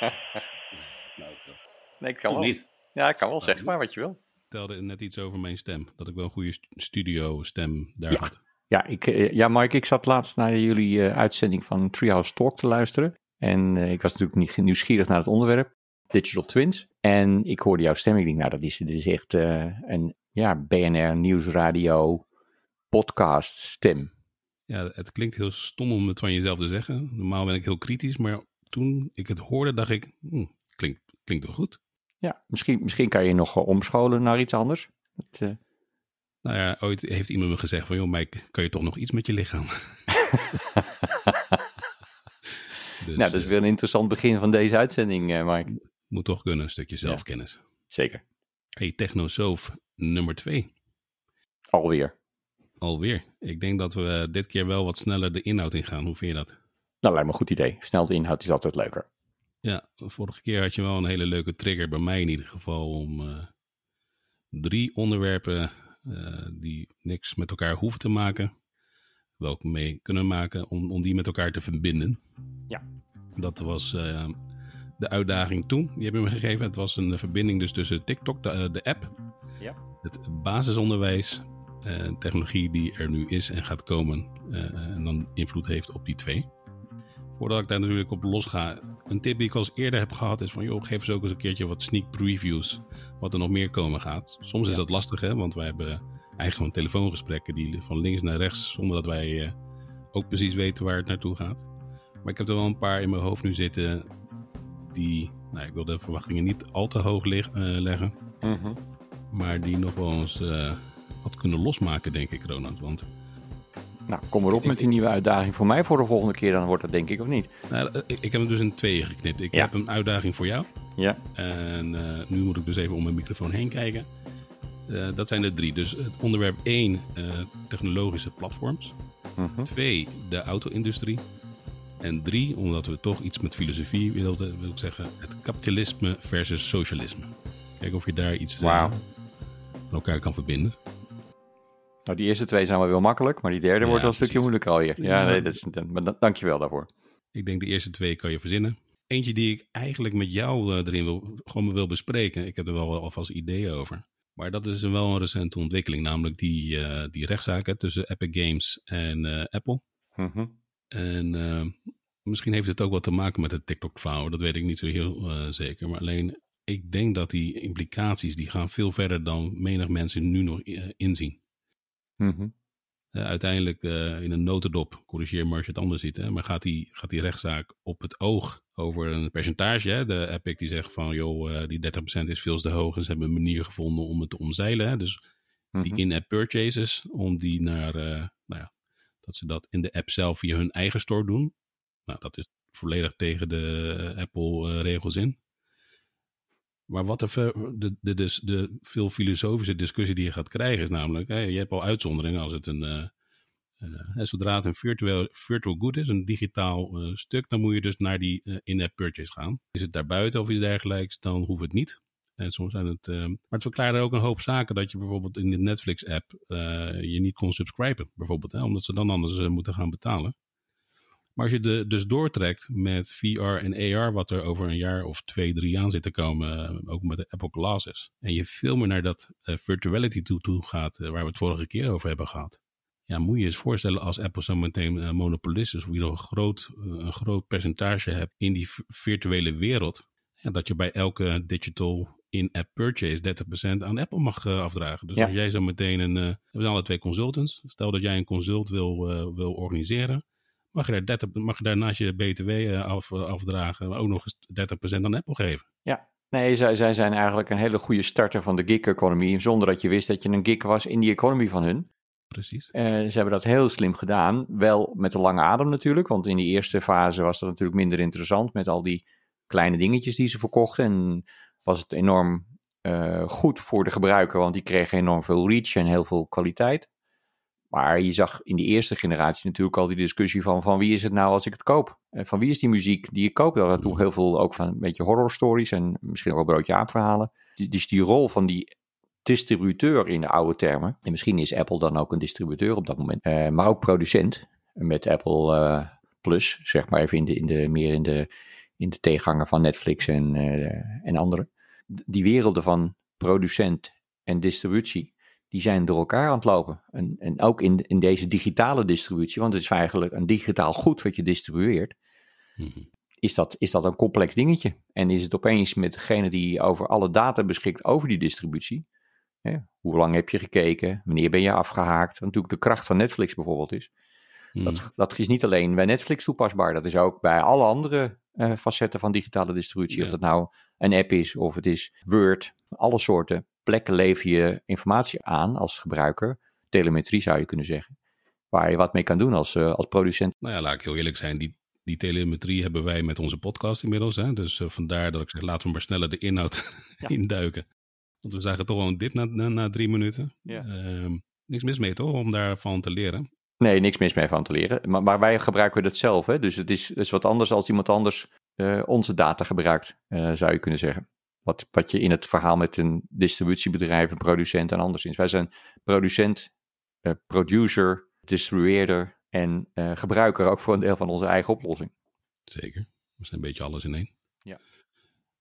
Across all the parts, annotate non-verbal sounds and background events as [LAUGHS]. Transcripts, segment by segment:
[LAUGHS] Nou, Nee, ik kan Of wel. niet? Ja, ik kan wel zeggen maar wat je wil. vertelde net iets over mijn stem. Dat ik wel een goede st- studio stem daar Ja. had. Ja, ik, eh, ja, Mark, ik zat laatst naar jullie eh, uitzending van Treehouse Talk te luisteren. En eh, ik was natuurlijk niet nieuwsgierig naar het onderwerp, Digital Twins. En ik hoorde jouw stem. Ik denk, nou, dat is, dit is echt eh, een ja, BNR Nieuwsradio podcast stem. Ja, het klinkt heel stom om het van jezelf te zeggen. Normaal ben ik heel kritisch, maar toen ik het hoorde, dacht ik, hm, klinkt, klinkt wel goed. Ja, misschien, misschien kan je nog omscholen naar iets anders. Dat, eh, Nou ja, ooit heeft iemand me gezegd van, joh Mike, kan je toch nog iets met je lichaam? [LAUGHS] [LAUGHS] dus, nou, dat is eh, weer een interessant begin van deze uitzending, eh, Mark. moet toch kunnen, een stukje zelfkennis. Zeker. Hey, Technosoof nummer 2. Alweer. Alweer. Ik denk dat we dit keer wel wat sneller de inhoud ingaan. Hoe vind je dat? Nou, lijkt me een goed idee. Snel de inhoud is altijd leuker. Ja, vorige keer had je wel een hele leuke trigger bij mij in ieder geval om eh, drie onderwerpen eh, die niks met elkaar hoeven te maken, welke mee kunnen maken, om, om die met elkaar te verbinden. Ja. Dat was eh, de uitdaging toen, die hebben we me gegeven. Het was een verbinding dus tussen TikTok, de, de app, Ja. het basisonderwijs, technologie die er nu is en gaat komen en dan invloed heeft op die twee. Voordat ik daar natuurlijk op los ga, een tip die ik al eens eerder heb gehad is van, joh, geef eens ook eens een keertje wat sneak previews, wat er nog meer komen gaat. Soms is dat lastig, hè, want wij hebben eigenlijk gewoon telefoongesprekken die van links naar rechts, zonder dat wij eh, ook precies weten waar het naartoe gaat. Maar ik heb er wel een paar in mijn hoofd nu zitten die, nou, ik wil de verwachtingen niet al te hoog eh, leggen, Mhm. maar die nog wel eens eh, wat kunnen losmaken, denk ik, Ronald. Want Nou, kom erop met die nieuwe uitdaging voor mij voor de volgende keer. Dan wordt dat denk ik of niet. nou, ik, ik heb hem dus in tweeën geknipt. Ik Ja. heb een uitdaging voor jou. Ja. En eh, nu moet ik dus even om mijn microfoon heen kijken. Eh, dat zijn er drie. Dus het onderwerp 1, technologische platforms. Mhm. 2, de auto-industrie. En drie, omdat we toch iets met filosofie wilden, wil ik zeggen, het kapitalisme versus socialisme. Kijk of je daar iets eh, Wauw. met elkaar kan verbinden. Nou, die eerste twee zijn wel heel makkelijk, maar die derde Ja, wordt wel een stukje moeilijker alweer. Ja, Ja. nee, dat is, maar da- dank je wel daarvoor. Ik denk de eerste twee kan je verzinnen. Eentje die ik eigenlijk met jou eh, erin wil, gewoon wil bespreken. Ik heb er wel alvast ideeën over. Maar dat is wel een recente ontwikkeling. Namelijk die, eh, die rechtszaak hè, tussen Epic Games en eh, Apple. Mhm. En misschien heeft het ook wat te maken met het TikTok-verhaal. Dat weet ik niet zo heel zeker. Maar alleen, ik denk dat die implicaties... die gaan veel verder dan menig mensen nu nog eh, Mhm. Eh, uiteindelijk eh, in een notendop, corrigeer me als je het anders ziet, hè, maar gaat die, gaat die rechtszaak op het oog over een percentage. Hè? De Epic die zegt van, joh, eh, die 30% is veel te hoog en ze hebben een manier gevonden om het te omzeilen. Hè? Dus die Mhm. in-app purchases, om die naar, nou ja, dat ze dat in de app zelf via hun eigen store doen. Nou, dat is volledig tegen de Apple-regels in. Maar wat ver- de, de, dus de veel filosofische discussie die je gaat krijgen is namelijk, je hebt al uitzonderingen als het een, eh, eh, zodra het een virtueel, virtual good is, een digitaal eh, stuk, dan moet je dus naar die in-app purchase gaan. Is het daarbuiten of iets dergelijks, dan hoeft het niet. En soms zijn het, maar het verklaarde ook een hoop zaken dat je bijvoorbeeld in de Netflix-app je niet kon subscriben, bijvoorbeeld, hè, omdat ze dan anders moeten gaan betalen. Maar als je de, dus doortrekt met VR en AR, wat er over een jaar of twee, drie aan zit te komen, eh, ook met de Apple Glasses, en je veel meer naar dat eh, virtuality toe, toe gaat, eh, waar we het vorige keer over hebben gehad. Ja, moet je eens voorstellen als Apple zo meteen eh, monopolist is, hoe je nog een groot, een groot percentage hebt in die virtuele wereld, ja, dat je bij elke digital in-app purchase 30% aan Apple mag afdragen. Dus Ja. als jij zo meteen een, we zijn alle twee consultants, stel dat jij een consult wil, wil organiseren, mag je, daar 30, mag je daar naast je BTW eh, af, afdragen ook nog eens 30% aan Apple geven. Ja, nee, zij, zij zijn eigenlijk een hele goede starter van de gig-economie, zonder dat je wist dat je een gig was in die economie van hun. Precies. Eh, ze hebben dat heel slim gedaan. Wel met een lange adem natuurlijk, want in die eerste fase was dat natuurlijk minder interessant met al die kleine dingetjes die ze verkochten. En was het enorm eh, goed voor de gebruiker, want die kregen enorm veel reach en heel veel kwaliteit. Maar je zag in die eerste generatie natuurlijk al die discussie van, van wie is het nou als ik het koop? En van wie is die muziek die ik koop? Dat toen heel veel ook van een beetje horror stories en misschien ook wel broodje aapverhalen. Dus die rol van die distributeur in de oude termen. En misschien is Apple dan ook een distributeur op dat moment. eh, maar ook producent met Apple eh, Plus, zeg maar even in de, in de, meer in de, in de tegenhanger van Netflix en, en anderen. Die werelden van producent en distributie, die zijn door elkaar aan het lopen. En, en ook in, in deze digitale distributie, want het is eigenlijk een digitaal goed wat je distribueert, mhm. is, dat, is dat een complex dingetje. En is het opeens met degene die over alle data beschikt over die distributie, hè, hoe lang heb je gekeken, wanneer ben je afgehaakt, wat natuurlijk de kracht van Netflix bijvoorbeeld is. Dat, mhm. dat is niet alleen bij Netflix toepasbaar, dat is ook bij alle andere uh, facetten van digitale distributie. Of dat nou een app is of het is Word, alle soorten plekken lever je informatie aan als gebruiker. Telemetrie zou je kunnen zeggen. Waar je wat mee kan doen als, uh, als producent. Nou ja, laat ik heel eerlijk zijn. Die, die telemetrie hebben wij met onze podcast inmiddels. Hè? Dus uh, vandaar dat ik zeg, laten we maar sneller de inhoud [LAUGHS] induiken. Want we zagen toch wel een dip na, na, na drie minuten. Ja. Uh, niks mis mee toch, om daarvan te leren? Nee, niks mis mee van te leren. Maar, maar wij gebruiken het zelf. Hè? Dus het is, is wat anders als iemand anders uh, onze data gebruikt, zou je kunnen zeggen. Wat, wat je in het verhaal met een distributiebedrijf, een producent en anderszins. Wij zijn producent, uh, producer, distribueerder en uh, gebruiker ook voor een deel van onze eigen oplossing. Zeker. We zijn een beetje alles in één. Ja.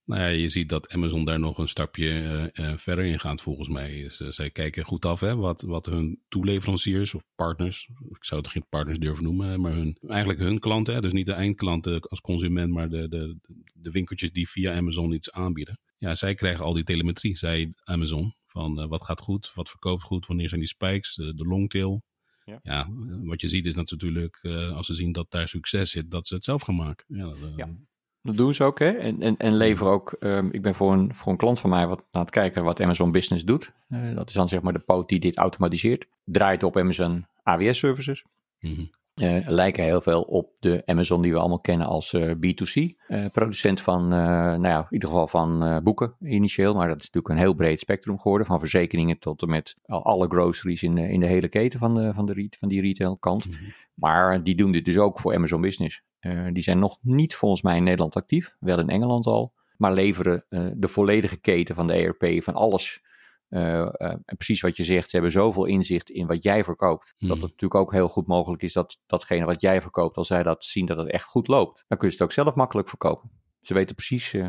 Nou ja, je ziet dat Amazon daar nog een stapje uh, verder in gaat volgens mij. Ze, zij kijken goed af hè, wat, wat hun toeleveranciers of partners, ik zou het geen partners durven noemen, maar hun, eigenlijk hun klanten, hè, dus niet de eindklanten als consument, maar de, de, de winkeltjes die via Amazon iets aanbieden ja, zij krijgen al die telemetrie, zij Amazon. Van uh, wat gaat goed, wat verkoopt goed, wanneer zijn die spikes, de, de longtail. Ja. ja. wat je ziet is natuurlijk, uh, als ze zien dat daar succes zit, dat ze het zelf gaan maken. Ja, dat, uh, ja. dat doen ze ook, hè? En, en, en leveren ook. Um, ik ben voor een, voor een klant van mij wat aan het kijken wat Amazon Business doet. dat is dan zeg maar de poot die dit automatiseert. Draait op Amazon AWS services. Mm -hmm. Uh, lijken heel veel op de Amazon die we allemaal kennen als uh, B2C. Uh, producent van, nou ja, in ieder geval van boeken initieel, maar dat is natuurlijk een heel breed spectrum geworden. Van verzekeringen tot en met alle groceries in, in de hele keten van, de, van, de, van die retailkant. Mm Maar die doen dit dus ook voor Amazon Business. die zijn nog niet volgens mij in Nederland actief, wel in Engeland al. Maar leveren de volledige keten van de ERP, van alles en precies wat je zegt, ze hebben zoveel inzicht in wat jij verkoopt. Dat hmm. het natuurlijk ook heel goed mogelijk is dat datgene wat jij verkoopt, als zij dat zien dat het echt goed loopt, dan kun je het ook zelf makkelijk verkopen. Ze weten precies uh,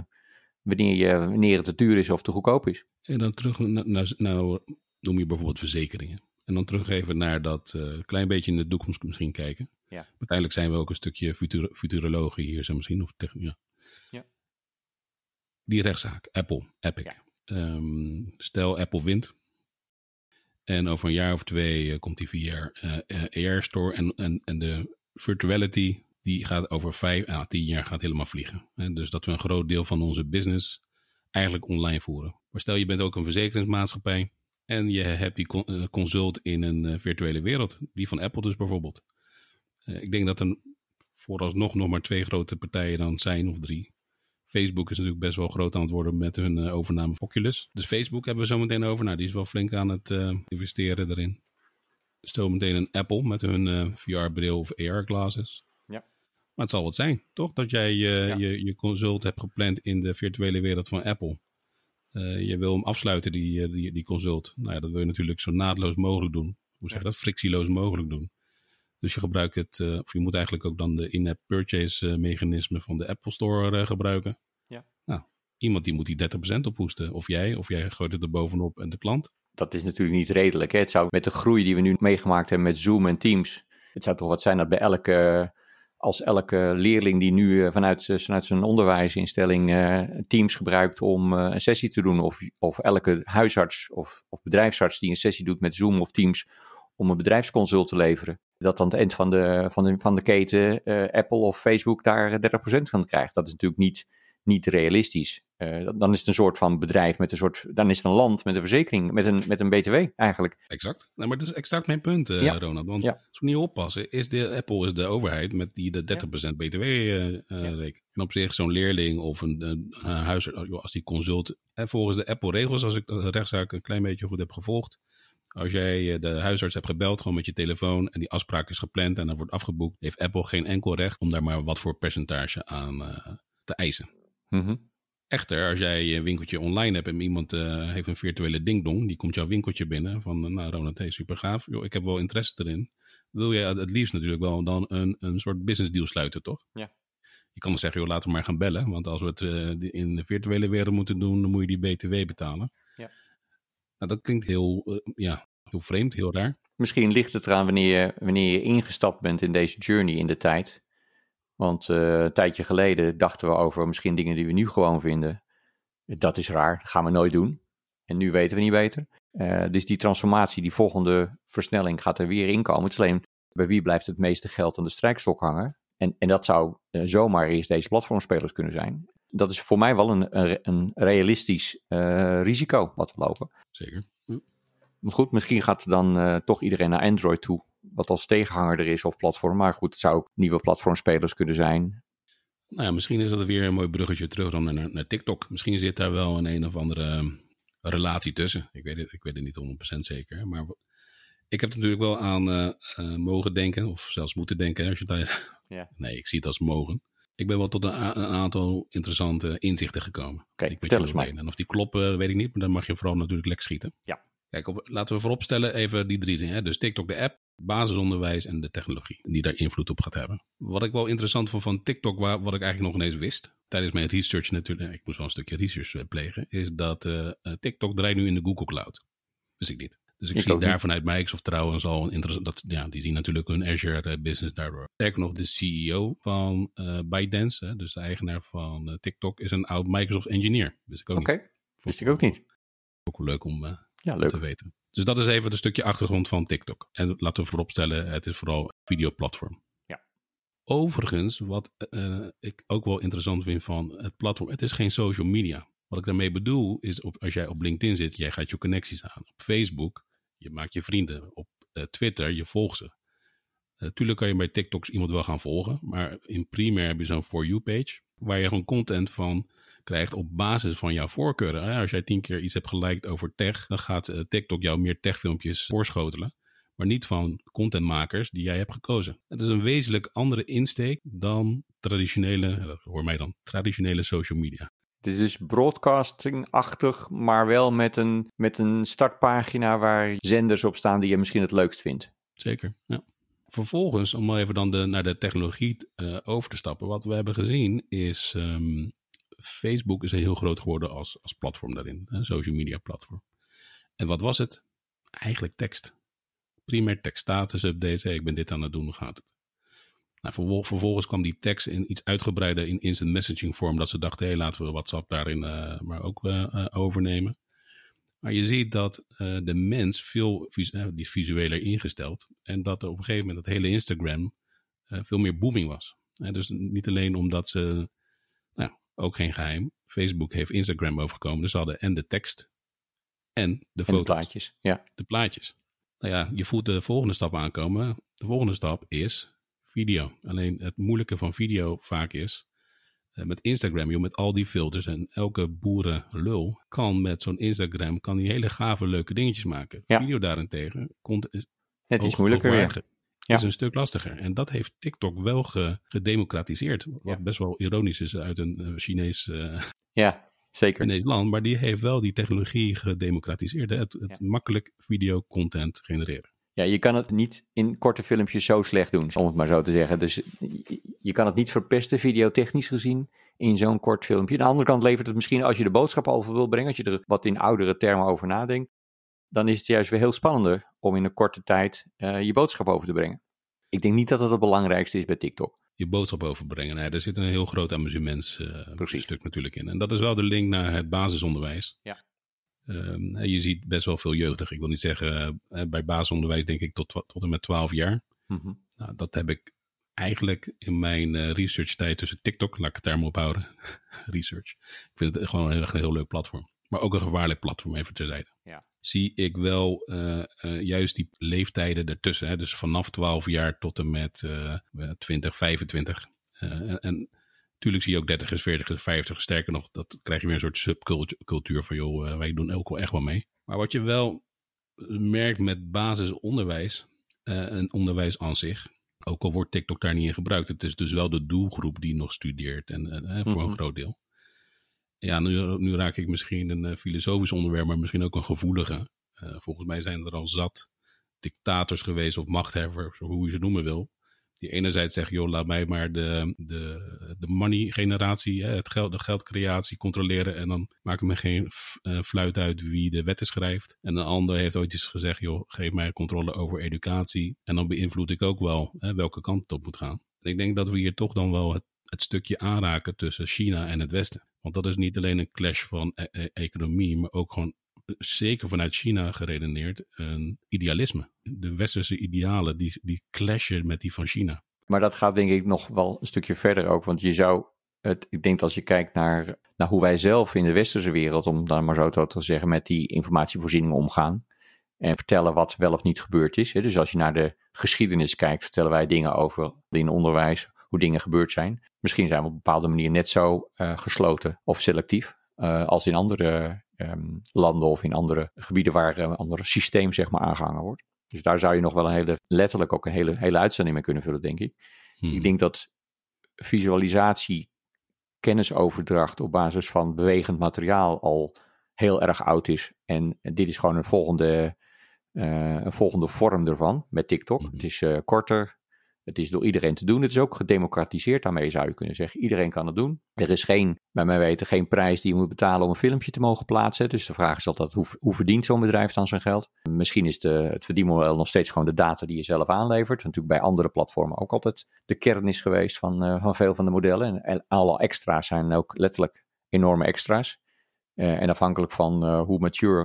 wanneer, je, wanneer het te duur is of te goedkoop is. En dan terug, nou, nou, nou noem je bijvoorbeeld verzekeringen. En dan terug even naar dat klein beetje in de toekomst misschien kijken. Ja. Uiteindelijk zijn we ook een stukje futur futurologie hier, zo misschien. Of ja. ja. Die rechtszaak, Apple, Epic. Ja. Ehm, stel Apple wint. En over een jaar of twee uh, komt die VR uh, AR Store. En, en, en de virtuality die gaat over vijf à tien jaar gaat helemaal vliegen. dus dat we een groot deel van onze business eigenlijk online voeren. Maar stel je bent ook een verzekeringsmaatschappij. En je hebt die eh, consult in een virtuele wereld. Die van Apple dus bijvoorbeeld. ik denk dat er vooralsnog nog maar twee grote partijen dan zijn of drie Facebook is natuurlijk best wel groot aan het worden met hun uh, overname van Oculus. Dus Facebook hebben we zo meteen over. Nou, die is wel flink aan het uh, investeren erin. Zo meteen een Apple met hun eh, VR-bril of AR-glasses. Ja. Maar het zal wat zijn, toch? Dat jij ja. je, je consult hebt gepland in de virtuele wereld van Apple. je wil hem afsluiten, die, die, die consult. Nou ja, dat wil je natuurlijk zo naadloos mogelijk doen. Hoe zeg je dat? Frictieloos mogelijk doen. Dus je gebruikt het, uh, of je moet eigenlijk ook dan de in-app purchase uh, mechanisme van de Apple Store uh, gebruiken. Ja. Nou, iemand die moet die 30% ophoesten. Of jij, of jij gooit het er bovenop en de klant. Dat is natuurlijk niet redelijk. Hè? Het zou met de groei die we nu meegemaakt hebben met Zoom en Teams. Het zou toch wat zijn dat bij elke, als elke leerling die nu vanuit, vanuit zijn onderwijsinstelling Teams gebruikt om een sessie te doen. Of, of elke huisarts of, of bedrijfsarts die een sessie doet met Zoom of Teams om een bedrijfsconsult te leveren dat aan het eind van de, van de, van de keten uh, Apple of Facebook daar 30% van krijgt. Dat is natuurlijk niet, niet realistisch. Uh, dan is het een soort van bedrijf met een soort, dan is het een land met een verzekering, met een, met een BTW eigenlijk. Exact. Nou, maar dat is exact mijn punt, uh, ja. Ronald. Want als we niet oppassen, is de Apple is de overheid met die de 30% BTW rekent. En op zich zo'n leerling of een, een, huis, als die consult, en volgens de Apple regels, als ik de rechtszaak een klein beetje goed heb gevolgd, als jij eh, de huisarts hebt gebeld, gewoon met je telefoon, en die afspraak is gepland en dan wordt afgeboekt, heeft Apple geen enkel recht om daar maar wat voor percentage aan uh, te eisen. Mm Echter, als jij je winkeltje online hebt en iemand uh, heeft een virtuele dingdong, die komt jouw winkeltje binnen van, nou Ronald, hey, super gaaf, Yo, ik heb wel interesse erin. wil je het liefst natuurlijk wel dan een, een soort business deal sluiten, toch? Ja. Je kan dan zeggen, joh, laten we maar gaan bellen. Want als we het uh, in de virtuele wereld moeten doen, dan moet je die BTW betalen. Nou, dat klinkt heel, uh, ja, heel vreemd, heel raar. Misschien ligt het eraan wanneer je, wanneer je ingestapt bent in deze journey in de tijd. Want uh, een tijdje geleden dachten we over misschien dingen die we nu gewoon vinden. Dat is raar, dat gaan we nooit doen. En nu weten we niet beter. Uh, dus die transformatie, die volgende versnelling gaat er weer inkomen. Het is alleen, bij wie blijft het meeste geld aan de strijkstok hangen? En, en dat zou zomaar eerst deze platformspelers kunnen zijn. Dat is voor mij wel een, een, een realistisch uh, risico wat we lopen. Zeker. Hm. Maar goed, misschien gaat dan toch iedereen naar Android toe. Wat als tegenhanger er is of platform. Maar goed, het zou ook nieuwe platformspelers kunnen zijn. Nou ja, misschien is dat weer een mooi bruggetje terug dan naar, naar TikTok. Misschien zit daar wel een een of andere relatie tussen. Ik weet het, ik weet het niet 100% zeker. Maar ik heb natuurlijk wel aan uh, uh, mogen denken, of zelfs moeten denken. Als je dat... Ja. [LAUGHS] Nee, ik zie het als mogen. Ik ben wel tot een, een aantal interessante inzichten gekomen. Oké, vertel eens. En of die kloppen, weet ik niet. Maar dan mag je vooral natuurlijk lek schieten. Ja. Kijk, op, laten we vooropstellen even die drie dingen. Hè? Dus TikTok, de app, basisonderwijs en de technologie. Die daar invloed op gaat hebben. Wat ik wel interessant vond van TikTok, waar, wat ik eigenlijk nog ineens wist. Tijdens mijn research natuurlijk, ik moest wel een stukje research plegen. Is dat uh, TikTok draait nu in de Google Cloud. Wist ik niet. Dus ik, ik zie daar niet. vanuit Microsoft trouwens al een interessant. Dat, ja, die zien natuurlijk hun Azure uh, business daardoor. Sterker nog, de CEO van uh, ByteDance, hè, dus de eigenaar van uh, TikTok, is een oud Microsoft engineer. Wist ik ook Oké, okay. wist ik ook niet. Ook wel leuk om, ja, leuk. te weten. Dus dat is even een stukje achtergrond van TikTok. En laten we vooropstellen, het is vooral een videoplatform. Ja. Overigens, wat ik ook wel interessant vind van het platform, het is geen social media. Wat ik daarmee bedoel is, op, als jij op LinkedIn zit, jij gaat je connecties aan. Op Facebook, je maakt je vrienden. Op uh, Twitter, je volgt ze. Natuurlijk uh, kan je bij TikToks iemand wel gaan volgen, maar in primair heb je zo'n For You-page, waar je gewoon content van krijgt op basis van jouw voorkeuren. Als jij tien keer iets hebt geliked over tech, dan gaat TikTok jou meer techfilmpjes voorschotelen. Maar niet van contentmakers die jij hebt gekozen. Het is een wezenlijk andere insteek dan traditionele, hoor mij dan, traditionele social media. Is dus broadcasting-achtig, maar wel met een, met een startpagina waar zenders op staan die je misschien het leukst vindt. Zeker, ja. Vervolgens, om even dan de, naar de technologie uh, over te stappen. Wat we hebben gezien is, um, Facebook is heel groot geworden als, als platform daarin. Een social media platform. En wat was het? Eigenlijk tekst. Primair tekst, status updates. Ik ben dit aan het doen, hoe gaat het? Nou, vervolgens kwam die tekst in iets uitgebreider in instant messaging vorm. Dat ze dachten, hé, hey, laten we WhatsApp daarin uh, maar ook uh, overnemen. Maar je ziet dat uh, de mens veel vis die is visueler ingesteld. En dat er op een gegeven moment het hele Instagram veel meer booming was. dus niet alleen omdat ze, nou, ook geen geheim. Facebook heeft Instagram overgekomen. Dus ze hadden en de tekst en de foto's. De plaatjes, ja. De plaatjes. Nou ja, je voelt de volgende stap aankomen. De volgende stap is video. Alleen het moeilijke van video vaak is, uh, met Instagram, joh, met al die filters en elke boerenlul kan met zo'n Instagram, kan die hele gave leuke dingetjes maken. Ja. Video daarentegen, komt, is het is moeilijker weer. Ja. is een stuk lastiger. En dat heeft TikTok wel ge, gedemocratiseerd. Wat Ja. best wel ironisch is uit een uh, Chinees, uh, Ja, zeker. Chinees land. Maar die heeft wel die technologie gedemocratiseerd. Hè? Het, het makkelijk videocontent genereren. Ja, je kan het niet in korte filmpjes zo slecht doen, om het maar zo te zeggen. Dus je- kan het niet verpesten, videotechnisch gezien, in zo'n kort filmpje. Aan de andere kant levert het misschien, als je de boodschap over wil brengen, als je er wat in oudere termen over nadenkt, dan is het juist weer heel spannender om in een korte tijd eh, je boodschap over te brengen. Ik denk niet dat het het belangrijkste is bij TikTok. je boodschap overbrengen. Nee, er zit een heel groot amusementstuk natuurlijk in. En dat is wel de link naar het basisonderwijs. Ja. Ehm, en je ziet best wel veel jeugdig. Ik wil niet zeggen, bij basisonderwijs denk ik tot, tot en met 12 jaar. Mhm. Nou, dat heb ik eigenlijk in mijn eh, research tijd tussen TikTok, laat ik het daar maar op houden, [LAUGHS] research. Ik vind het gewoon een, een heel leuk platform. Maar ook een gevaarlijk platform, even terzijde. Ja. Zie ik wel eh, eh, juist die leeftijden ertussen. Hè? Dus vanaf 12 jaar tot en met eh 20, 25. Eh, en, en natuurlijk zie je ook 30ers, 40ers, 50ers. Sterker nog, dat krijg je weer een soort subcultuur van, joh, eh, wij doen ook wel echt wel mee. Maar wat je wel merkt met basisonderwijs eh, en onderwijs aan zich, ook al wordt TikTok daar niet in gebruikt, het is dus wel de doelgroep die nog studeert en eh, voor Mhm. een groot deel. Ja, nu, nu raak ik misschien een filosofisch onderwerp, maar misschien ook een gevoelige. Volgens mij zijn er al zat dictators geweest of machthebbers, hoe je ze noemen wil. Die enerzijds zeggen, joh, laat mij maar de, de, de money-generatie, het geld, de geldcreatie controleren. En dan maken me geen uh, fluit uit wie de wetten schrijft. En een ander heeft ooit eens gezegd, joh, geef mij controle over educatie. En dan beïnvloed ik ook wel hè, welke kant het op moet gaan. En ik denk dat we hier toch dan wel het, het stukje aanraken tussen China en het Westen. Want dat is niet alleen een clash van e e economie, maar ook gewoon zeker vanuit China geredeneerd, een idealisme. De westerse idealen die, die clashen met die van China. Maar dat gaat denk ik nog wel een stukje verder ook. Want je zou het, ik denk als je kijkt naar, naar hoe wij zelf in de westerse wereld, om dan maar zo te zeggen, met die informatievoorziening omgaan. En vertellen wat wel of niet gebeurd is. Dus als je naar de geschiedenis kijkt, vertellen wij dingen over in onderwijs, hoe dingen gebeurd zijn. Misschien zijn we op een bepaalde manier net zo uh, gesloten of selectief uh, als in andere um, landen of in andere gebieden waar een ander systeem zeg maar aangehangen wordt. Dus daar zou je nog wel een hele, letterlijk ook een hele, hele uitzending mee kunnen vullen, denk ik. Hmm. Ik denk dat visualisatie, kennisoverdracht op basis van bewegend materiaal al heel erg oud is. En dit is gewoon een volgende, uh, een volgende vorm ervan met TikTok. Hmm. Het is uh, korter, het is door iedereen te doen. Het is ook gedemocratiseerd daarmee, zou je kunnen zeggen. Iedereen kan het doen. Er is geen, bij mij weten, geen prijs die je moet betalen om een filmpje te mogen plaatsen. Dus de vraag is altijd, hoe, hoe verdient zo'n bedrijf dan zijn geld? Misschien is de, het verdienmodel nog steeds gewoon de data die je zelf aanlevert. Natuurlijk bij andere platformen ook altijd de kern is geweest van, uh, van veel van de modellen. En alle extra's zijn ook letterlijk enorme extra's. Uh, en afhankelijk van uh, hoe mature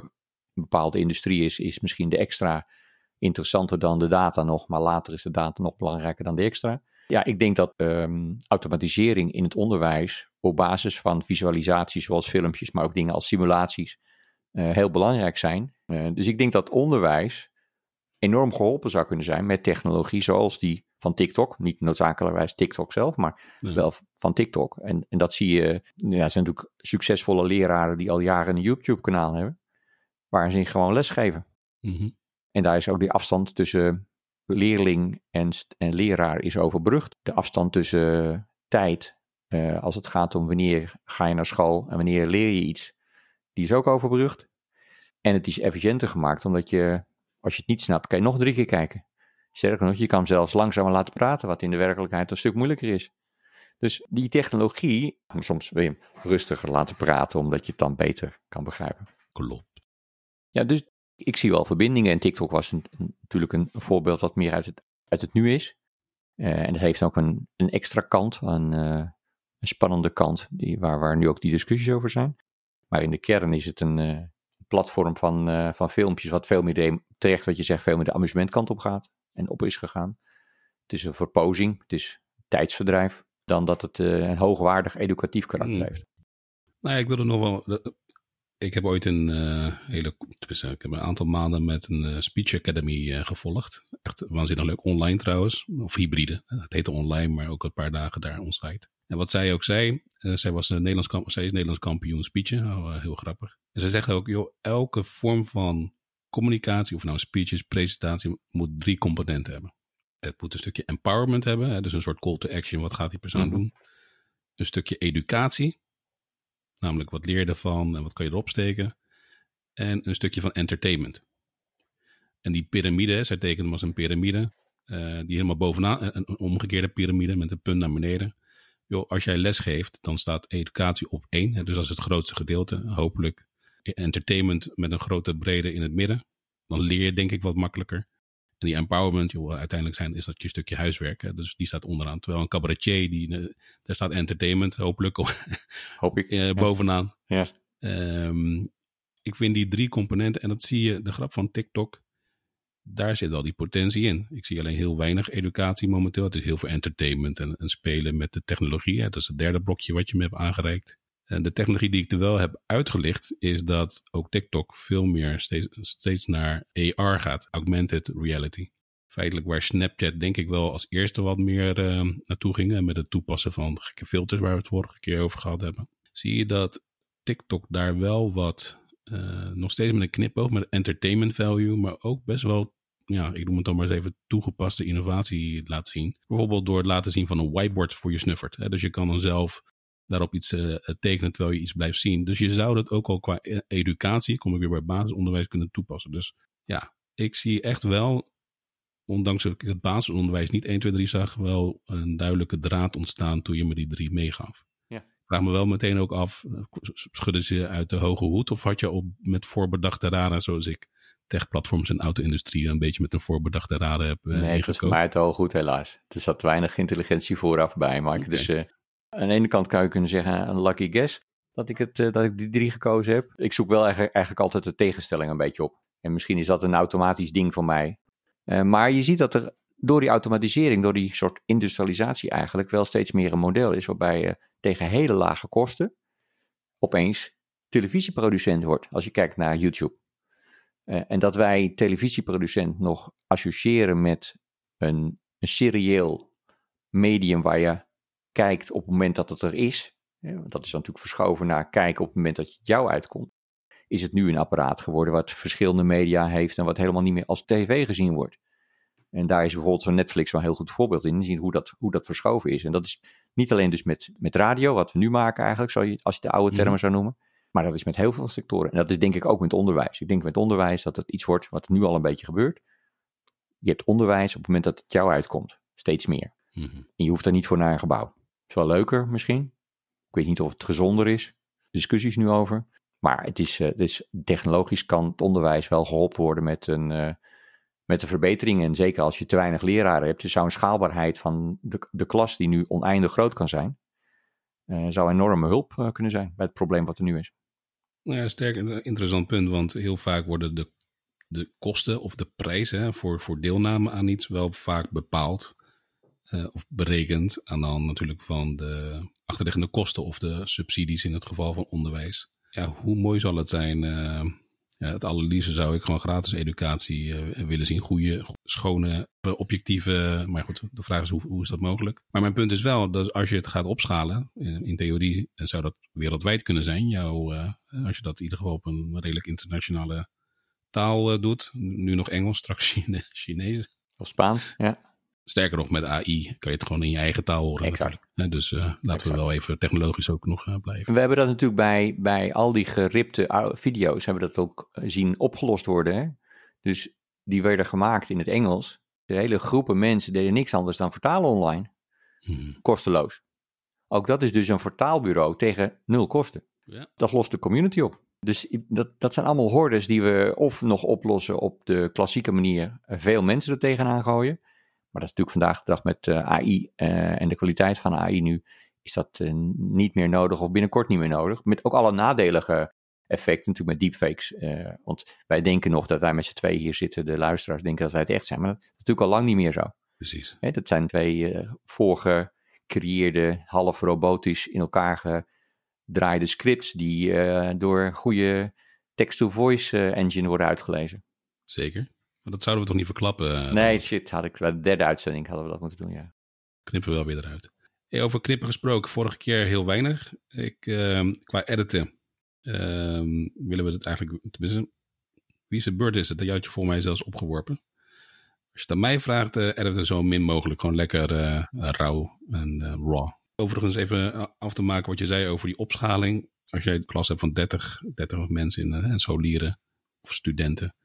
een bepaalde industrie is, is misschien de extra interessanter dan de data nog, maar later is de data nog belangrijker dan de extra. Ja, ik denk dat um, automatisering in het onderwijs op basis van visualisaties zoals filmpjes, maar ook dingen als simulaties, uh, heel belangrijk zijn. Uh, dus ik denk dat onderwijs enorm geholpen zou kunnen zijn met technologie zoals die van TikTok. Niet noodzakelijkerwijs TikTok zelf, maar nee. wel van TikTok. En, en dat zie je, ja, zijn natuurlijk succesvolle leraren die al jaren een YouTube-kanaal hebben, waar ze gewoon lesgeven. Mm -hmm. En daar is ook die afstand tussen leerling en, en leraar is overbrugd. De afstand tussen tijd, uh, als het gaat om wanneer ga je naar school en wanneer leer je iets, die is ook overbrugd. En het is efficiënter gemaakt, omdat je, als je het niet snapt, kan je nog drie keer kijken. Sterker nog, je kan hem zelfs langzamer laten praten, wat in de werkelijkheid een stuk moeilijker is. Dus die technologie, soms wil je hem rustiger laten praten, omdat je het dan beter kan begrijpen. Klopt. Ja, dus ik zie wel verbindingen en TikTok was een, natuurlijk een voorbeeld wat meer uit het, uit het nu is. Uh, en het heeft ook een, een extra kant, een, uh, een spannende kant, die, waar, waar nu ook die discussies over zijn. Maar in de kern is het een uh, platform van, van filmpjes wat veel meer de, terecht wat je zegt, veel meer de amusementkant op gaat en op is gegaan. Het is een verpozing, het is tijdsverdrijf, dan dat het een hoogwaardig educatief karakter hmm. heeft. Nou ja, ik wilde nog wel ik heb ooit een uh, hele, ik heb een aantal maanden met een uh, Speech Academy uh, gevolgd. Echt waanzinnig leuk, online trouwens, of hybride. Het heette online, maar ook een paar dagen daar onsite. En wat zij ook zei, zij, was een Nederlands, zij is Nederlands kampioen speechen, oh, heel grappig. En zij zegt ook, joh, elke vorm van communicatie, of nou speeches, presentatie, moet drie componenten hebben. Het moet een stukje empowerment hebben, hè, dus een soort call to action, wat gaat die persoon mm -hmm. doen? Een stukje educatie, Namelijk wat leer je ervan en wat kan je erop steken. En een stukje van entertainment. En die piramide, zij tekent hem als een piramide. Uh, die helemaal bovenaan, eh, een omgekeerde piramide met een punt naar beneden. Yo, als jij les geeft, dan staat educatie op één. Dus dat is het grootste gedeelte. Hopelijk entertainment met een grote brede in het midden. Dan leer je denk ik wat makkelijker. En die empowerment, joh, uiteindelijk zijn, is dat je stukje huiswerk. Hè? Dus die staat onderaan. Terwijl een cabaretier, die, uh, daar staat entertainment, hopelijk, Hoop ik. [LAUGHS] Uh, bovenaan. Ja. Um, ik vind die drie componenten, en dat zie je, de grap van TikTok, daar zit al die potentie in. Ik zie alleen heel weinig educatie momenteel. Het is heel veel entertainment en, en spelen met de technologie. Hè? Dat is het derde blokje wat je me hebt aangereikt. En de technologie die ik er wel heb uitgelicht, is dat ook TikTok veel meer steeds, steeds naar AR gaat, augmented reality. Feitelijk waar Snapchat denk ik wel als eerste wat meer uh, naartoe ging, met het toepassen van gekke filters waar we het vorige keer over gehad hebben. Zie je dat TikTok daar wel wat, uh, nog steeds met een knipoog, met entertainment value, maar ook best wel ja, ik noem het dan maar eens even toegepaste innovatie laat zien. Bijvoorbeeld door het laten zien van een whiteboard voor je snuffert. Dus je kan dan zelf daarop iets uh, tekenen terwijl je iets blijft zien. Dus je zou dat ook al qua e-, educatie, kom ik weer bij basisonderwijs, kunnen toepassen. Dus ja, ik zie echt wel ondanks dat ik het basisonderwijs niet 1, 2, 3 zag, wel een duidelijke draad ontstaan toen je me die drie meegaf. Ja. Ik vraag me wel meteen ook af, schudden ze uit de hoge hoed of had je op met voorbedachte raden zoals ik techplatforms en auto-industrie een beetje met een voorbedachte raden heb uh, Nee, het was mij het hoog goed helaas. Er zat weinig intelligentie vooraf bij, Mark. Okay. Dus uh, aan de ene kant kan je kunnen zeggen een lucky guess dat ik, het, uh, dat ik die drie gekozen heb. Ik zoek wel eigenlijk, eigenlijk altijd de tegenstelling een beetje op. En misschien is dat een automatisch ding voor mij. Uh, maar je ziet dat er door die automatisering, door die soort industrialisatie eigenlijk, wel steeds meer een model is waarbij je tegen hele lage kosten opeens televisieproducent wordt. Als je kijkt naar YouTube. Uh, en dat wij televisieproducent nog associëren met een, een serieel medium waar je kijkt op het moment dat het er is. Dat is dan natuurlijk verschoven naar kijken op het moment dat het jou uitkomt. Is het nu een apparaat geworden wat verschillende media heeft en wat helemaal niet meer als tv gezien wordt. En daar is bijvoorbeeld zo'n Netflix wel een heel goed voorbeeld in. Zien hoe dat, hoe dat verschoven is. En dat is niet alleen dus met, met radio, wat we nu maken eigenlijk, zou je, als je de oude termen mm. zou noemen. Maar dat is met heel veel sectoren. En dat is denk ik ook met onderwijs. Ik denk met onderwijs dat het iets wordt wat nu al een beetje gebeurt. Je hebt onderwijs op het moment dat het jou uitkomt. Steeds meer. Mm -hmm. En je hoeft daar niet voor naar een gebouw. Is wel leuker misschien. Ik weet niet of het gezonder is. Discussies nu over. Maar het is, uh, dus technologisch kan het onderwijs wel geholpen worden met een, uh, met de verbeteringen. En zeker als je te weinig leraren hebt, zou een schaalbaarheid van de, de klas die nu oneindig groot kan zijn, uh, zou enorme hulp kunnen zijn bij het probleem wat er nu is. Nou ja, sterk een interessant punt, want heel vaak worden de, de kosten of de prijzen voor, voor deelname aan iets wel vaak bepaald uh, of berekend aan dan natuurlijk van de achterliggende kosten of de subsidies in het geval van onderwijs. Ja, hoe mooi zal het zijn? Uh, ja, het allerliefste zou ik gewoon gratis educatie uh, willen zien. Goede, schone, objectieve. Maar goed, de vraag is hoe, hoe is dat mogelijk? Maar mijn punt is wel dat als je het gaat opschalen, in, in theorie zou dat wereldwijd kunnen zijn. Jou, uh, als je dat in ieder geval op een redelijk internationale taal doet. Nu nog Engels, straks Chine, Chinees. Of Spaans, ja. Sterker nog, met AI kan je het gewoon in je eigen taal horen. Exact. Dus uh, laten exact. we wel even technologisch ook nog uh, blijven. We hebben dat natuurlijk bij, bij al die geripte video's, hebben we dat ook zien opgelost worden. Hè? Dus die werden gemaakt in het Engels. De hele groepen mensen deden niks anders dan vertalen online. Hmm. Kosteloos. Ook dat is dus een vertaalbureau tegen nul kosten. Ja. Dat lost de community op. Dus dat, dat zijn allemaal hordes die we of nog oplossen op de klassieke manier. Veel mensen er tegenaan gooien. Maar dat is natuurlijk vandaag de dag met uh, AI uh, en de kwaliteit van AI nu, is dat uh, niet meer nodig of binnenkort niet meer nodig. Met ook alle nadelige effecten natuurlijk met deepfakes. want wij denken nog dat wij met z'n twee hier zitten, de luisteraars denken dat wij het echt zijn. Maar dat is natuurlijk al lang niet meer zo. Precies. Hè, dat zijn twee voorgecreëerde, half robotisch in elkaar gedraaide scripts die door goede text-to-voice engine worden uitgelezen. Zeker. Maar dat zouden we toch niet verklappen? Nee, shit, had ik bij de derde uitzending hadden we dat moeten doen, ja. Knippen we wel weer eruit. Hey, over knippen gesproken, vorige keer heel weinig. Ik, uh, qua editen uh, willen we het eigenlijk, tenminste, wie zijn beurt is het? Dat had je voor mij zelfs opgeworpen. Als je het aan mij vraagt, uh, editen zo min mogelijk. Gewoon lekker uh, rauw en raw. Overigens even af te maken wat je zei over die opschaling. Als jij een klas hebt van 30, 30 mensen in en scholieren of studenten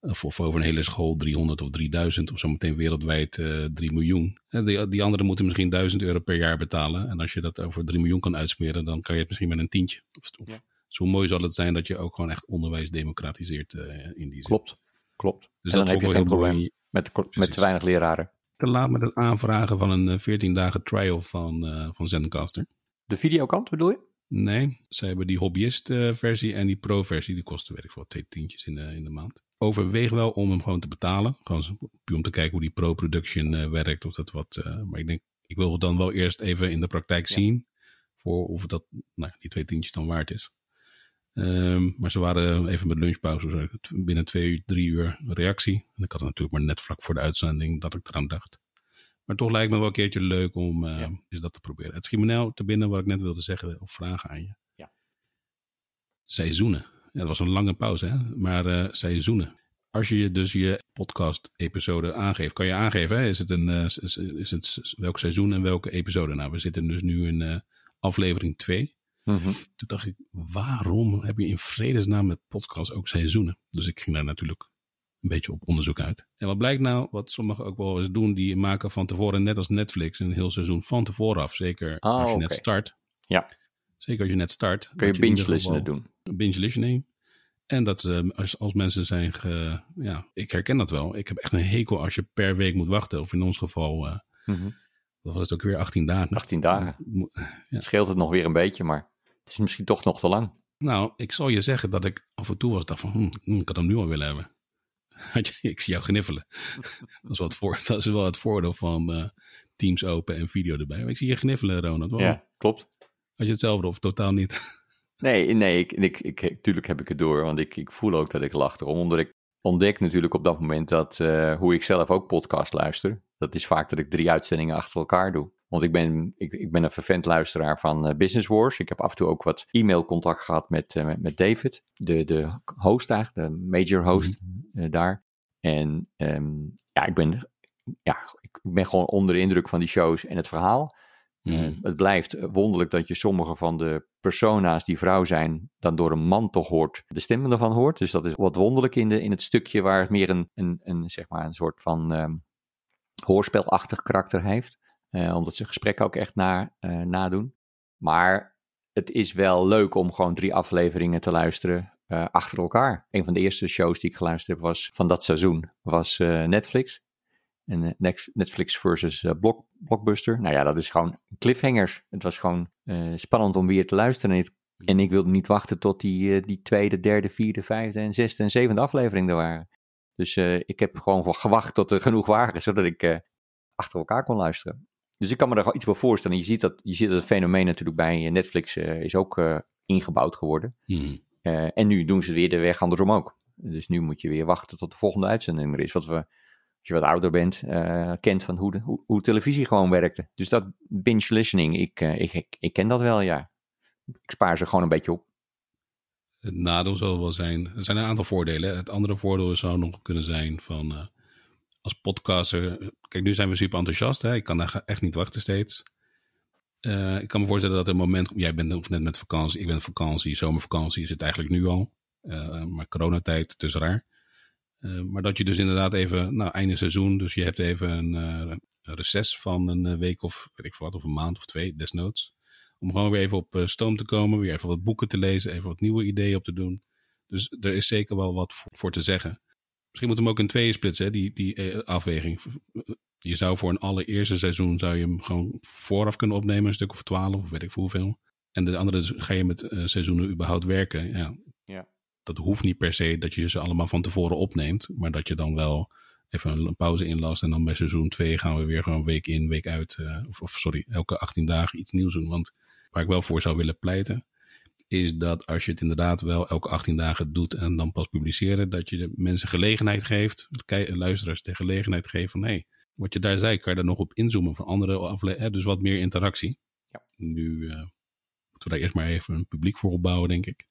of, of over een hele school 300 of 3000 of zometeen wereldwijd uh, 3 miljoen. Die, die anderen moeten misschien 1000 euro per jaar betalen. En als je dat over 3 miljoen kan uitsmeren, dan kan je het misschien met een tientje. Of, of, Ja. Mooi zal het zijn dat je ook gewoon echt onderwijs democratiseert uh, in die zin. Klopt, klopt. Dus en dat dan heb je geen probleem mooi. met, met Precies. te weinig leraren. Te laat met het aanvragen van een eh, 14 dagen trial van, uh, van Zencaster. De videokant bedoel je? Nee, ze hebben die hobbyist versie en die pro versie. Die kosten weet ik veel, twee tientjes in de, in de maand. Overweeg wel om hem gewoon te betalen. Gewoon puur om te kijken hoe die pro-production eh, werkt. Of dat wat, eh, maar ik denk, ik wil dan wel eerst even in de praktijk Ja. zien. Voor of dat, nou, die twee tientjes dan waard is. Ehm, maar ze waren even met lunchpauze. Binnen twee uur, drie uur reactie. En ik had het natuurlijk maar net vlak voor de uitzending dat ik eraan dacht. Maar toch lijkt me wel een keertje leuk om Ja. eens dat te proberen. Het schiet me nou te binnen wat ik net wilde zeggen of vragen aan je. Ja. Seizoenen. Ja, dat was een lange pauze, hè? maar eh, seizoenen. Als je dus je podcast-episode aangeeft, kan je aangeven, hè? Is, het een, eh, is, het welk seizoen en welke episode? Nou, we zitten dus nu in eh, aflevering 2. Mhm. Toen dacht ik, waarom heb je in vredesnaam met podcast ook seizoenen? Dus ik ging daar natuurlijk een beetje op onderzoek uit. En wat blijkt nou, wat sommigen ook wel eens doen, die maken van tevoren, net als Netflix, een heel seizoen van tevoren af. Zeker Oh, als je net start. Ja. Zeker als je net start. Kun je dat in ieder binge listening geval- doen. Binge listening. En dat eh, als, als mensen zijn ge, ja, ik herken dat wel. Ik heb echt een hekel als je per week moet wachten. Of in ons geval, eh Mhm. dat was het ook weer 18 dagen. 18 dagen. Mo- Scheelt het nog weer een beetje, maar het is misschien toch nog te lang. Nou, ik zal je zeggen dat ik af en toe was dacht van, hm, ik had hem nu al willen hebben. [LAUGHS] Ik zie jou gniffelen. [LAUGHS] dat, is wel het voor, dat is wel het voordeel van eh, Teams open en video erbij. Maar ik zie je gniffelen, Ronald. Ja, klopt. Had je hetzelfde of totaal niet? [LAUGHS] Nee, nee, ik, ik, ik, tuurlijk heb ik het door, want ik, ik voel ook dat ik lach erom. Omdat ik ontdek natuurlijk op dat moment dat eh, hoe ik zelf ook podcast luister. Dat is vaak dat ik drie uitzendingen achter elkaar doe. Want ik ben, ik, ik ben een vervent luisteraar van eh, Business Wars. Ik heb af en toe ook wat e-mailcontact gehad met, eh, met, met David, de, de host eigenlijk, de major host eh, daar. En ehm, ja, ik ben, ja, ik ben gewoon onder de indruk van die shows en het verhaal. Hmm. Eh, het blijft eh, wonderlijk dat je sommige van de persona's die vrouw zijn, dan door een man toch hoort, de stemmen ervan hoort. Dus dat is wat wonderlijk in, de, in het stukje waar het meer een, een, een, zeg maar een soort van ehm, hoorspelachtig karakter heeft. Eh, omdat ze gesprekken ook echt na, nadoen. Maar het is wel leuk om gewoon drie afleveringen te luisteren achter elkaar. Een van de eerste shows die ik geluisterd heb was van dat seizoen, was Netflix. En eh, Netflix versus eh, Block, Blockbuster. Nou ja, dat is gewoon cliffhangers. Het was gewoon eh, spannend om weer te luisteren. En, het- en ik wilde niet wachten tot die, die tweede, derde, vierde, vijfde en zesde en zevende aflevering er waren. Dus ik heb gewoon wel gewacht tot er genoeg waren, [LAUGHS] zodat ik achter elkaar kon luisteren. Dus ik kan me er wel iets bij voorstellen. Je ziet dat, je ziet dat het fenomeen natuurlijk bij Netflix is ook ingebouwd geworden. Hmm. Eh, en nu doen ze weer de weg andersom ook. Dus nu moet je weer wachten tot de volgende uitzending er is. Wat we, als je wat ouder bent, eh, kent van hoe, hoe, televisie gewoon werkte. Dus dat binge listening, ik, eh, ik, ik, ik ken dat wel, ja. Ik spaar ze gewoon een beetje op. Het nadeel zal wel zijn, er zijn een aantal voordelen. Het andere voordeel zou nog kunnen zijn van eh, als podcaster. Kijk, nu zijn we super enthousiast. Hè? Ik kan daar echt niet wachten steeds. Ik kan me voorstellen dat er een moment. Jij bent net met vakantie. Ik ben op vakantie. Zomervakantie is het eigenlijk nu al. Maar coronatijd, dus raar. Eh, maar dat je dus inderdaad even, nou, einde seizoen. Dus je hebt even een, eh, een reces van een eh, week of weet ik veel wat, of een maand of twee, desnoods. Om gewoon weer even op eh, stoom te komen. Weer even wat boeken te lezen. Even wat nieuwe ideeën op te doen. Dus er is zeker wel wat voor, te zeggen. Misschien moeten we hem ook in tweeën splitsen, hè, die, die eh, afweging. Je zou voor een allereerste seizoen zou je hem gewoon vooraf kunnen opnemen, een stuk of twaalf of weet ik veel hoeveel. En de andere ga je met eh, seizoenen überhaupt werken. Ja. Dat hoeft niet per se dat je ze allemaal van tevoren opneemt, maar dat je dan wel even een pauze inlast en dan bij seizoen 2 gaan we weer gewoon week in, week uit, eh, of, of sorry, elke 18 dagen iets nieuws doen. Want waar ik wel voor zou willen pleiten, is dat als je het inderdaad wel elke 18 dagen doet en dan pas publiceren, dat je de mensen gelegenheid geeft, luisteraars de gelegenheid geeft van hé, hey, wat je daar zei, kan je daar nog op inzoomen van andere afleveringen, dus wat meer interactie. Ja. Nu eh, moeten we daar eerst maar even een publiek voor opbouwen, denk ik.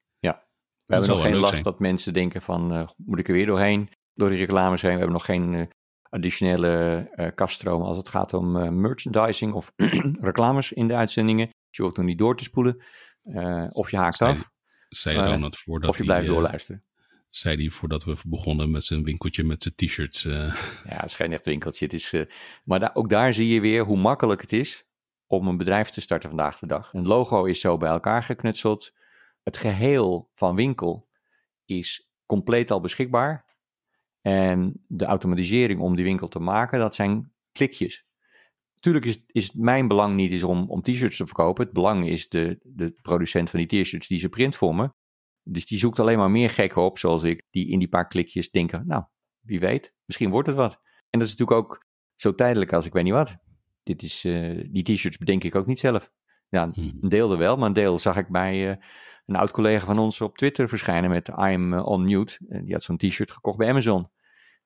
We hebben nog geen last zijn. dat mensen denken van, eh, moet ik er weer doorheen? Door die reclames heen. We hebben nog geen eh, additionele eh kaststromen als het gaat om merchandising of [CLEARS THROAT] reclames in de uitzendingen. Je hoeft nog niet door te spoelen. Of je haakt af, Zei Ronald voordat of je blijft doorluisteren. zei hij voordat we begonnen met zijn winkeltje met zijn t-shirts. [LAUGHS] Ja, het is geen echt winkeltje. Het is, maar da- ook daar zie je weer hoe makkelijk het is om een bedrijf te starten vandaag de dag. Een logo is zo bij elkaar geknutseld. Het geheel van winkel is compleet al beschikbaar. En de automatisering om die winkel te maken, dat zijn klikjes. Tuurlijk is, is mijn belang niet is om, om t-shirts te verkopen. Het belang is de, de producent van die t-shirts die ze print voor me. Dus die zoekt alleen maar meer gekken op, zoals ik, die in die paar klikjes denken, nou, wie weet, misschien wordt het wat. En dat is natuurlijk ook zo tijdelijk als ik weet niet wat. Dit is, eh, die t-shirts bedenk ik ook niet zelf. Ja, Hmm. een deel er wel, maar een deel zag ik bij eh, een oud collega van ons op Twitter verschijnen met I'm eh, on mute. En die had zo'n t-shirt gekocht bij Amazon.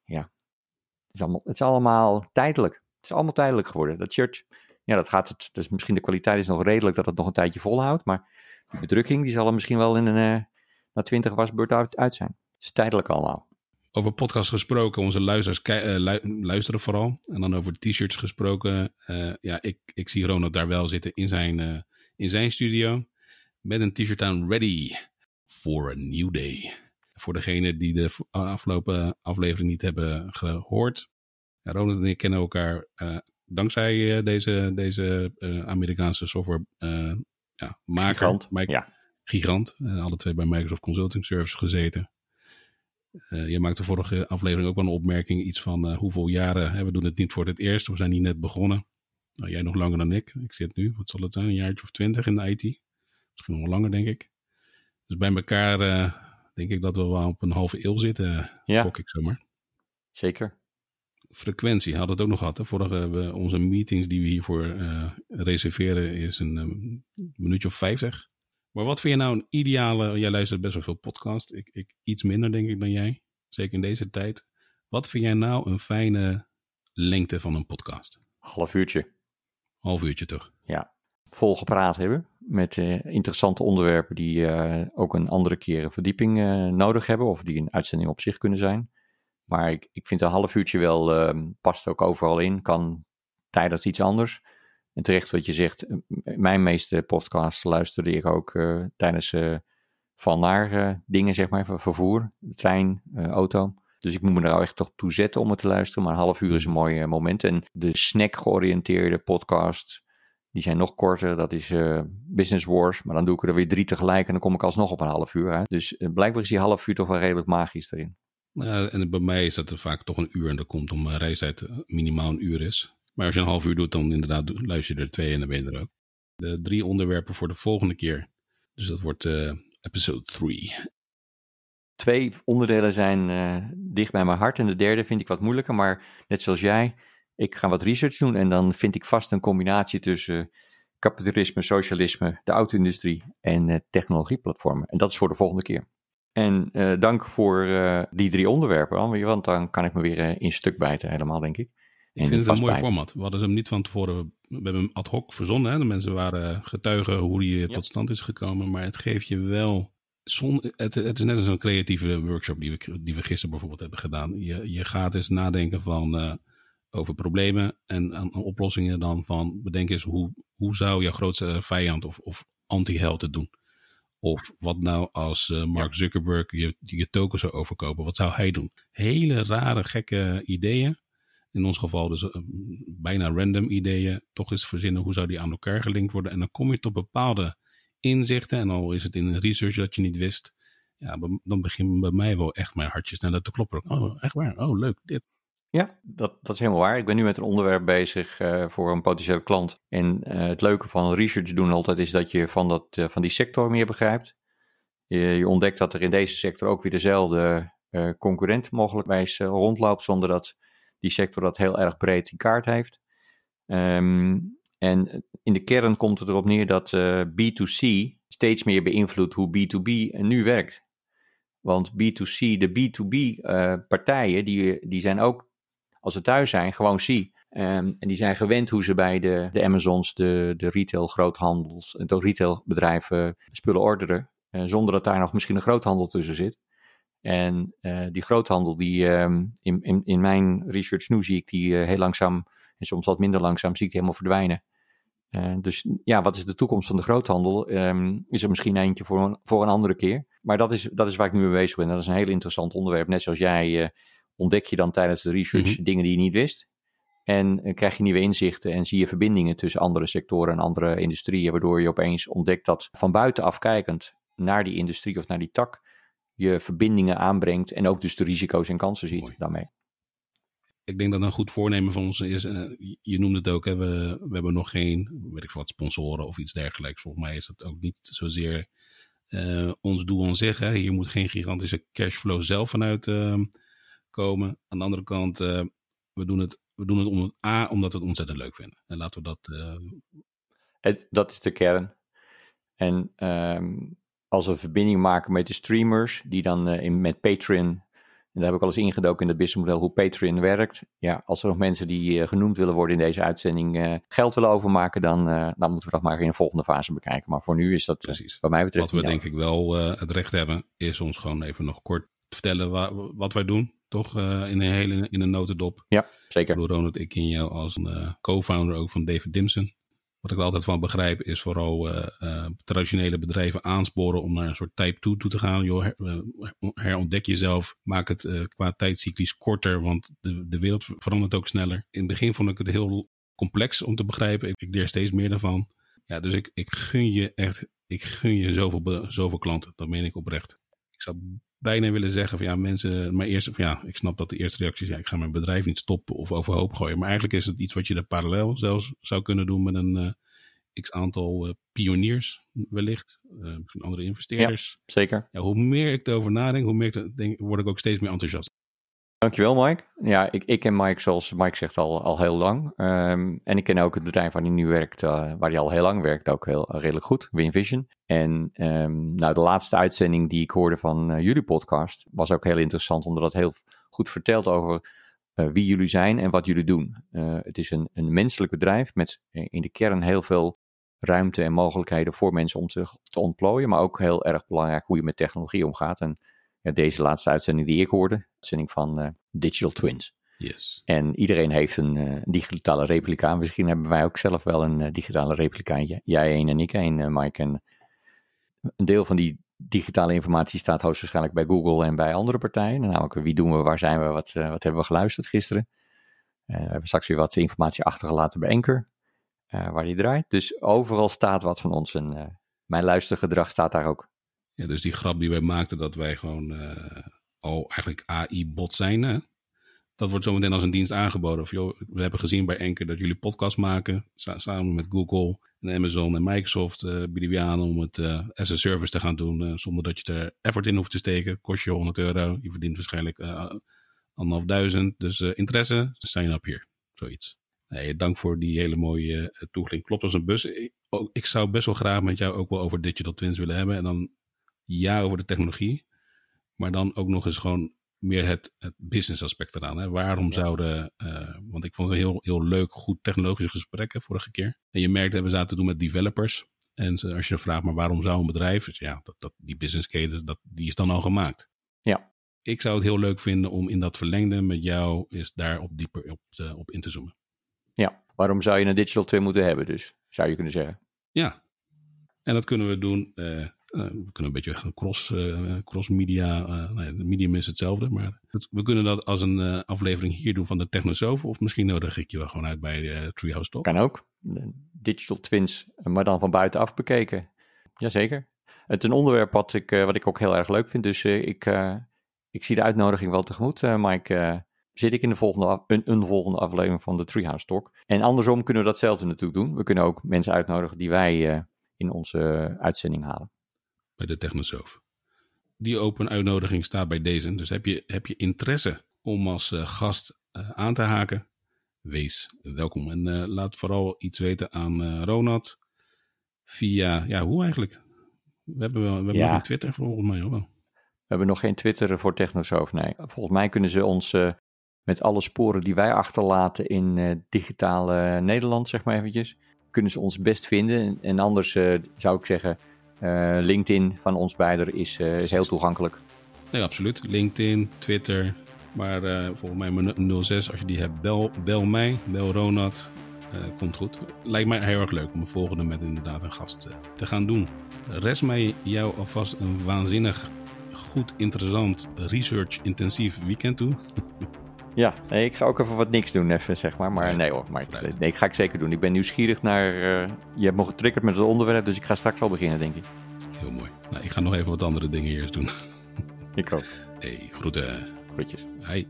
Ja, het is, allemaal, het is allemaal tijdelijk. Het is allemaal tijdelijk geworden. Dat shirt, ja, dat gaat het. Dus misschien de kwaliteit is nog redelijk dat het nog een tijdje volhoudt. Maar die bedrukking, die zal er misschien wel in een, eh na twintig wasbeurt uit, uit zijn. Het is tijdelijk allemaal. Over podcast gesproken, onze luisteraars eh, lu- luisteren vooral. En dan over t-shirts gesproken. eh, ja, ik, ik zie Ronald daar wel zitten in zijn, eh, in zijn studio. Met een t-shirt aan ready for a new day. voor degene die de afgelopen aflevering niet hebben gehoord. Ronald en ik kennen elkaar dankzij deze, deze Amerikaanse software ja, maker. Gigant, ja. Gigant. alle twee bij Microsoft Consulting Service gezeten. Uh, je maakte vorige aflevering ook wel een opmerking, iets van uh, hoeveel jaren, hè, we doen het niet voor het eerst, we zijn hier net begonnen. Nou, jij nog langer dan ik. Ik zit nu, wat zal het zijn, een jaartje of twintig in de IT. Misschien nog langer, denk ik. Dus bij elkaar uh, denk ik dat we wel op een halve eeuw zitten, ja. ik zomaar. Zeker. Frequentie hadden het ook nog gehad. Hè? Vorige, we, onze meetings die we hiervoor reserveren is een minuutje of vijftig. Maar wat vind je nou een ideale... Jij luistert best wel veel podcast. Ik, ik iets minder denk ik dan jij. Zeker in deze tijd. Wat vind jij nou een fijne lengte van een podcast? Half uurtje. Half uurtje toch? Ja. Vol gepraat hebben. Met uh, interessante onderwerpen die uh, ook een andere keer verdieping uh, nodig hebben. Of die een uitzending op zich kunnen zijn. Maar ik, ik vind een half uurtje wel... Ehm, past ook overal in. Kan tijdens iets anders. En terecht wat je zegt, mijn meeste podcasts luisterde ik ook uh, tijdens uh, van naar uh, dingen, zeg maar, vervoer, trein, auto. Dus ik moet me daar echt toch toe zetten om het te luisteren. Maar een half uur is een mooi moment. En de snack-georiënteerde podcasts, die zijn nog korter. Dat is Business Wars. Maar dan doe ik er weer drie tegelijk en dan kom ik alsnog op een half uur. Hè? Dus blijkbaar is die half uur toch wel redelijk magisch erin. En bij mij is dat er vaak toch een uur. En dat komt om reistijd minimaal een uur is. Maar als je een half uur doet, dan inderdaad luister je er twee en dan ben je er ook. De drie onderwerpen voor de volgende keer. Dus dat wordt uh, episode 3. Twee onderdelen zijn uh, dicht bij mijn hart en de derde vind ik wat moeilijker. Maar net zoals jij, ik ga wat research doen en dan vind ik vast een combinatie tussen kapitalisme, socialisme, de auto-industrie en technologieplatformen. En dat is voor de volgende keer. En dank voor die drie onderwerpen, want dan kan ik me weer in stuk bijten helemaal, denk ik. Ik vind het een mooi format. We hadden hem niet van tevoren. We hebben hem ad hoc verzonnen. Hè? De mensen waren getuigen hoe die tot stand is gekomen. Maar het geeft je wel. het, het is net als een creatieve workshop die we, die we gisteren bijvoorbeeld hebben gedaan. Je, je gaat eens nadenken van, uh, over problemen en aan, oplossingen dan van. Bedenk eens hoe, hoe zou jouw grootste vijand of, of anti-held het doen? Of wat nou als uh, Mark Zuckerberg je, je token zou overkopen? Wat zou hij doen? Hele rare, gekke ideeën in ons geval dus uh, bijna random ideeën, toch eens verzinnen hoe zou die aan elkaar gelinkt worden. En dan kom je tot bepaalde inzichten, en al is het in een research dat je niet wist, ja, dan begint bij mij wel echt mijn hartje sneller te kloppen. Oh, echt waar? Oh, leuk, dit. Ja, dat, dat is helemaal waar. Ik ben nu met een onderwerp bezig uh, voor een potentiële klant. En uh, het leuke van research doen altijd is dat je van, dat, uh, van die sector meer begrijpt. Je, je, ontdekt dat er in deze sector ook weer dezelfde concurrent mogelijkwijs rondloopt, zonder dat die sector dat heel erg breed in kaart heeft. Um, en in de kern komt het erop neer dat eh, B2C steeds meer beïnvloedt hoe B2B nu werkt. Want B2C, de B2B-partijen, uh, die, die zijn ook, als ze thuis zijn, gewoon C. Um, en die zijn gewend hoe ze bij de, de Amazons, de, de retail groothandels, de retailbedrijven spullen orderen. Uh, zonder dat daar nog misschien een groothandel tussen zit. En uh, die groothandel, die um, in, in, in mijn research nu zie ik die uh, heel langzaam, en soms wat minder langzaam, zie ik die helemaal verdwijnen. Uh, dus ja, wat is de toekomst van de groothandel? Um, is er misschien eentje voor een, voor een andere keer. Maar dat is, dat is waar ik nu mee bezig ben. Dat is een heel interessant onderwerp. Net zoals jij ontdek je dan tijdens de research mm -hmm. dingen die je niet wist. En krijg je nieuwe inzichten en zie je verbindingen tussen andere sectoren en andere industrieën. Waardoor je opeens ontdekt dat van buitenaf kijkend naar die industrie of naar die tak je verbindingen aanbrengt en ook dus de risico's en kansen ziet Mooi. daarmee. Ik denk dat een goed voornemen van ons is, uh, je noemde het ook, hè, we, we hebben nog geen, weet ik wat, sponsoren of iets dergelijks. Volgens mij is dat ook niet zozeer uh, ons doel aan zich. Hè. Hier moet geen gigantische cashflow zelf vanuit uh, komen. Aan de andere kant, we doen het, we doen het om, A, omdat we het ontzettend leuk vinden. En laten we dat... Het, dat is de kern. En um, als we verbinding maken met de streamers, die dan uh, in, met Patreon, en daar heb ik al eens ingedoken in het businessmodel hoe Patreon werkt. Ja, als er nog mensen die uh, genoemd willen worden in deze uitzending uh, geld willen overmaken, dan, dan moeten we dat maar in een volgende fase bekijken. Maar voor nu is dat Precies. bij mij betreft. Wat we denk ik wel het recht hebben, is ons gewoon even nog kort vertellen wa wat wij doen. Toch in een hele in een notendop. Ja, zeker. Door Ronald, ik ken jou als een co-founder ook van David Dimson. Wat ik altijd van begrijp is vooral traditionele bedrijven aansporen om naar een soort type 2 toe te gaan. Joh, herontdek jezelf, maak het qua tijdcyclies korter, want de, de wereld verandert ook sneller. In het begin vond ik het heel complex om te begrijpen. Ik, ik leer steeds meer daarvan. Ja, dus ik, ik gun je echt, ik gun je zoveel, zoveel klanten. Dat meen ik oprecht. Ik zou bijna willen zeggen van ja, mensen, maar eerst, ja, ik snap dat de eerste reactie is, ja, ik ga mijn bedrijf niet stoppen of overhoop gooien. Maar eigenlijk is het iets wat je er parallel zelfs zou kunnen doen met een uh, x aantal uh, pioniers wellicht, uh, misschien andere investeerders. Ja, zeker. Ja, hoe meer ik erover nadenk, hoe meer ik denk, word ik ook steeds meer enthousiast. Dankjewel, Mike. Ja, ik, ik ken Mike, zoals Mike zegt, al, al heel lang. Um, en ik ken ook het bedrijf waar hij nu werkt, uh, waar hij al heel lang werkt, ook heel redelijk goed, WinVision. En um, nou, de laatste uitzending die ik hoorde van uh, jullie podcast was ook heel interessant, omdat het heel goed vertelt over uh, wie jullie zijn en wat jullie doen. het is een, een menselijk bedrijf met in de kern heel veel ruimte en mogelijkheden voor mensen om zich te ontplooien, maar ook heel erg belangrijk hoe je met technologie omgaat. En ja, deze laatste uitzending die ik hoorde, uitzending van uh, Digital Twins. Yes. En iedereen heeft een uh, digitale replica. Misschien hebben wij ook zelf wel een uh, digitale replica. Jij één en ik één, Mike. En een deel van die digitale informatie staat hoogstwaarschijnlijk bij Google en bij andere partijen. Namelijk, wie doen we, waar zijn we, wat, wat hebben we geluisterd gisteren. we hebben straks weer wat informatie achtergelaten bij Anchor, waar die draait. Dus overal staat wat van ons. En mijn luistergedrag staat daar ook. Ja, dus die grap die wij maakten dat wij gewoon uh, al eigenlijk AI-bot zijn. Hè? Dat wordt zometeen als een dienst aangeboden. Of, joh, we hebben gezien bij Enker dat jullie podcast maken. Samen met Google en Amazon en Microsoft uh, bieden we aan om het uh, as a service te gaan doen. zonder dat je er effort in hoeft te steken. Kost je 100 euro. Je verdient waarschijnlijk anderhalf duizend. Dus interesse, sign up hier. Zoiets. Nee, dank voor die hele mooie toelichting. Klopt als een bus. Ik zou best wel graag met jou ook wel over digital twins willen hebben. En dan ja over de technologie, maar dan ook nog eens gewoon meer het, het business aspect eraan. Hè? Waarom zouden, uh, want ik vond het een heel, heel leuk, goed technologisch gesprek hè, vorige keer. En je merkte, we zaten te doen met developers. En als je vraagt, maar waarom zou een bedrijf, dus ja, dat, dat, die business case, dat, die is dan al gemaakt. Ja. Ik zou het heel leuk vinden om in dat verlengde met jou is daar op dieper op, te, op in te zoomen. Ja, waarom zou je een digital twin moeten hebben dus, zou je kunnen zeggen. Ja, en dat kunnen we doen uh, we kunnen een beetje cross, uh, cross media, uh, nou ja, medium is hetzelfde, maar we kunnen dat als een aflevering hier doen van de Technosoof, of misschien nodig ik je wel gewoon uit bij Treehouse Talk. Kan ook. Digital twins, maar dan van buitenaf bekeken. Jazeker. Het is een onderwerp wat ik, wat ik ook heel erg leuk vind, dus ik, ik zie de uitnodiging wel tegemoet, Mike zit ik in de volgende een, een, volgende aflevering van de Treehouse Talk. En andersom kunnen we datzelfde natuurlijk doen. We kunnen ook mensen uitnodigen die wij in onze uitzending halen bij de Technosoof. Die open uitnodiging staat bij deze. Dus heb je, heb je interesse om als uh, gast uh, aan te haken? Wees welkom. En uh, laat vooral iets weten aan Ronald. Via, ja, hoe eigenlijk? We hebben, wel, we hebben ja. nog een Twitter volgens mij. Hoor. We hebben nog geen Twitter voor Technosoof, nee. Volgens mij kunnen ze ons met alle sporen die wij achterlaten in digitale Nederland, zeg maar eventjes, kunnen ze ons best vinden. En anders zou ik zeggen, uh, LinkedIn van ons beiden is, uh, is heel toegankelijk. Nee, absoluut. LinkedIn, Twitter. Maar uh, volgens mij mijn 06, als je die hebt, bel, bel mij, bel Ronald. komt goed. Lijkt mij heel erg leuk om een volgende met inderdaad een gast te gaan doen. Rest mij jou alvast een waanzinnig goed, interessant, research-intensief weekend toe. [LAUGHS] Ja, nee, ik ga ook even wat niks doen, even, zeg maar. Maar nee hoor, maar, nee, ik ga ik zeker doen. Ik ben nieuwsgierig naar... Uh, je hebt me getriggerd met het onderwerp, dus ik ga straks al beginnen, denk ik. Heel mooi. Nou, ik ga nog even wat andere dingen eerst doen. Ik ook. Hey, groeten. Groetjes. Hi.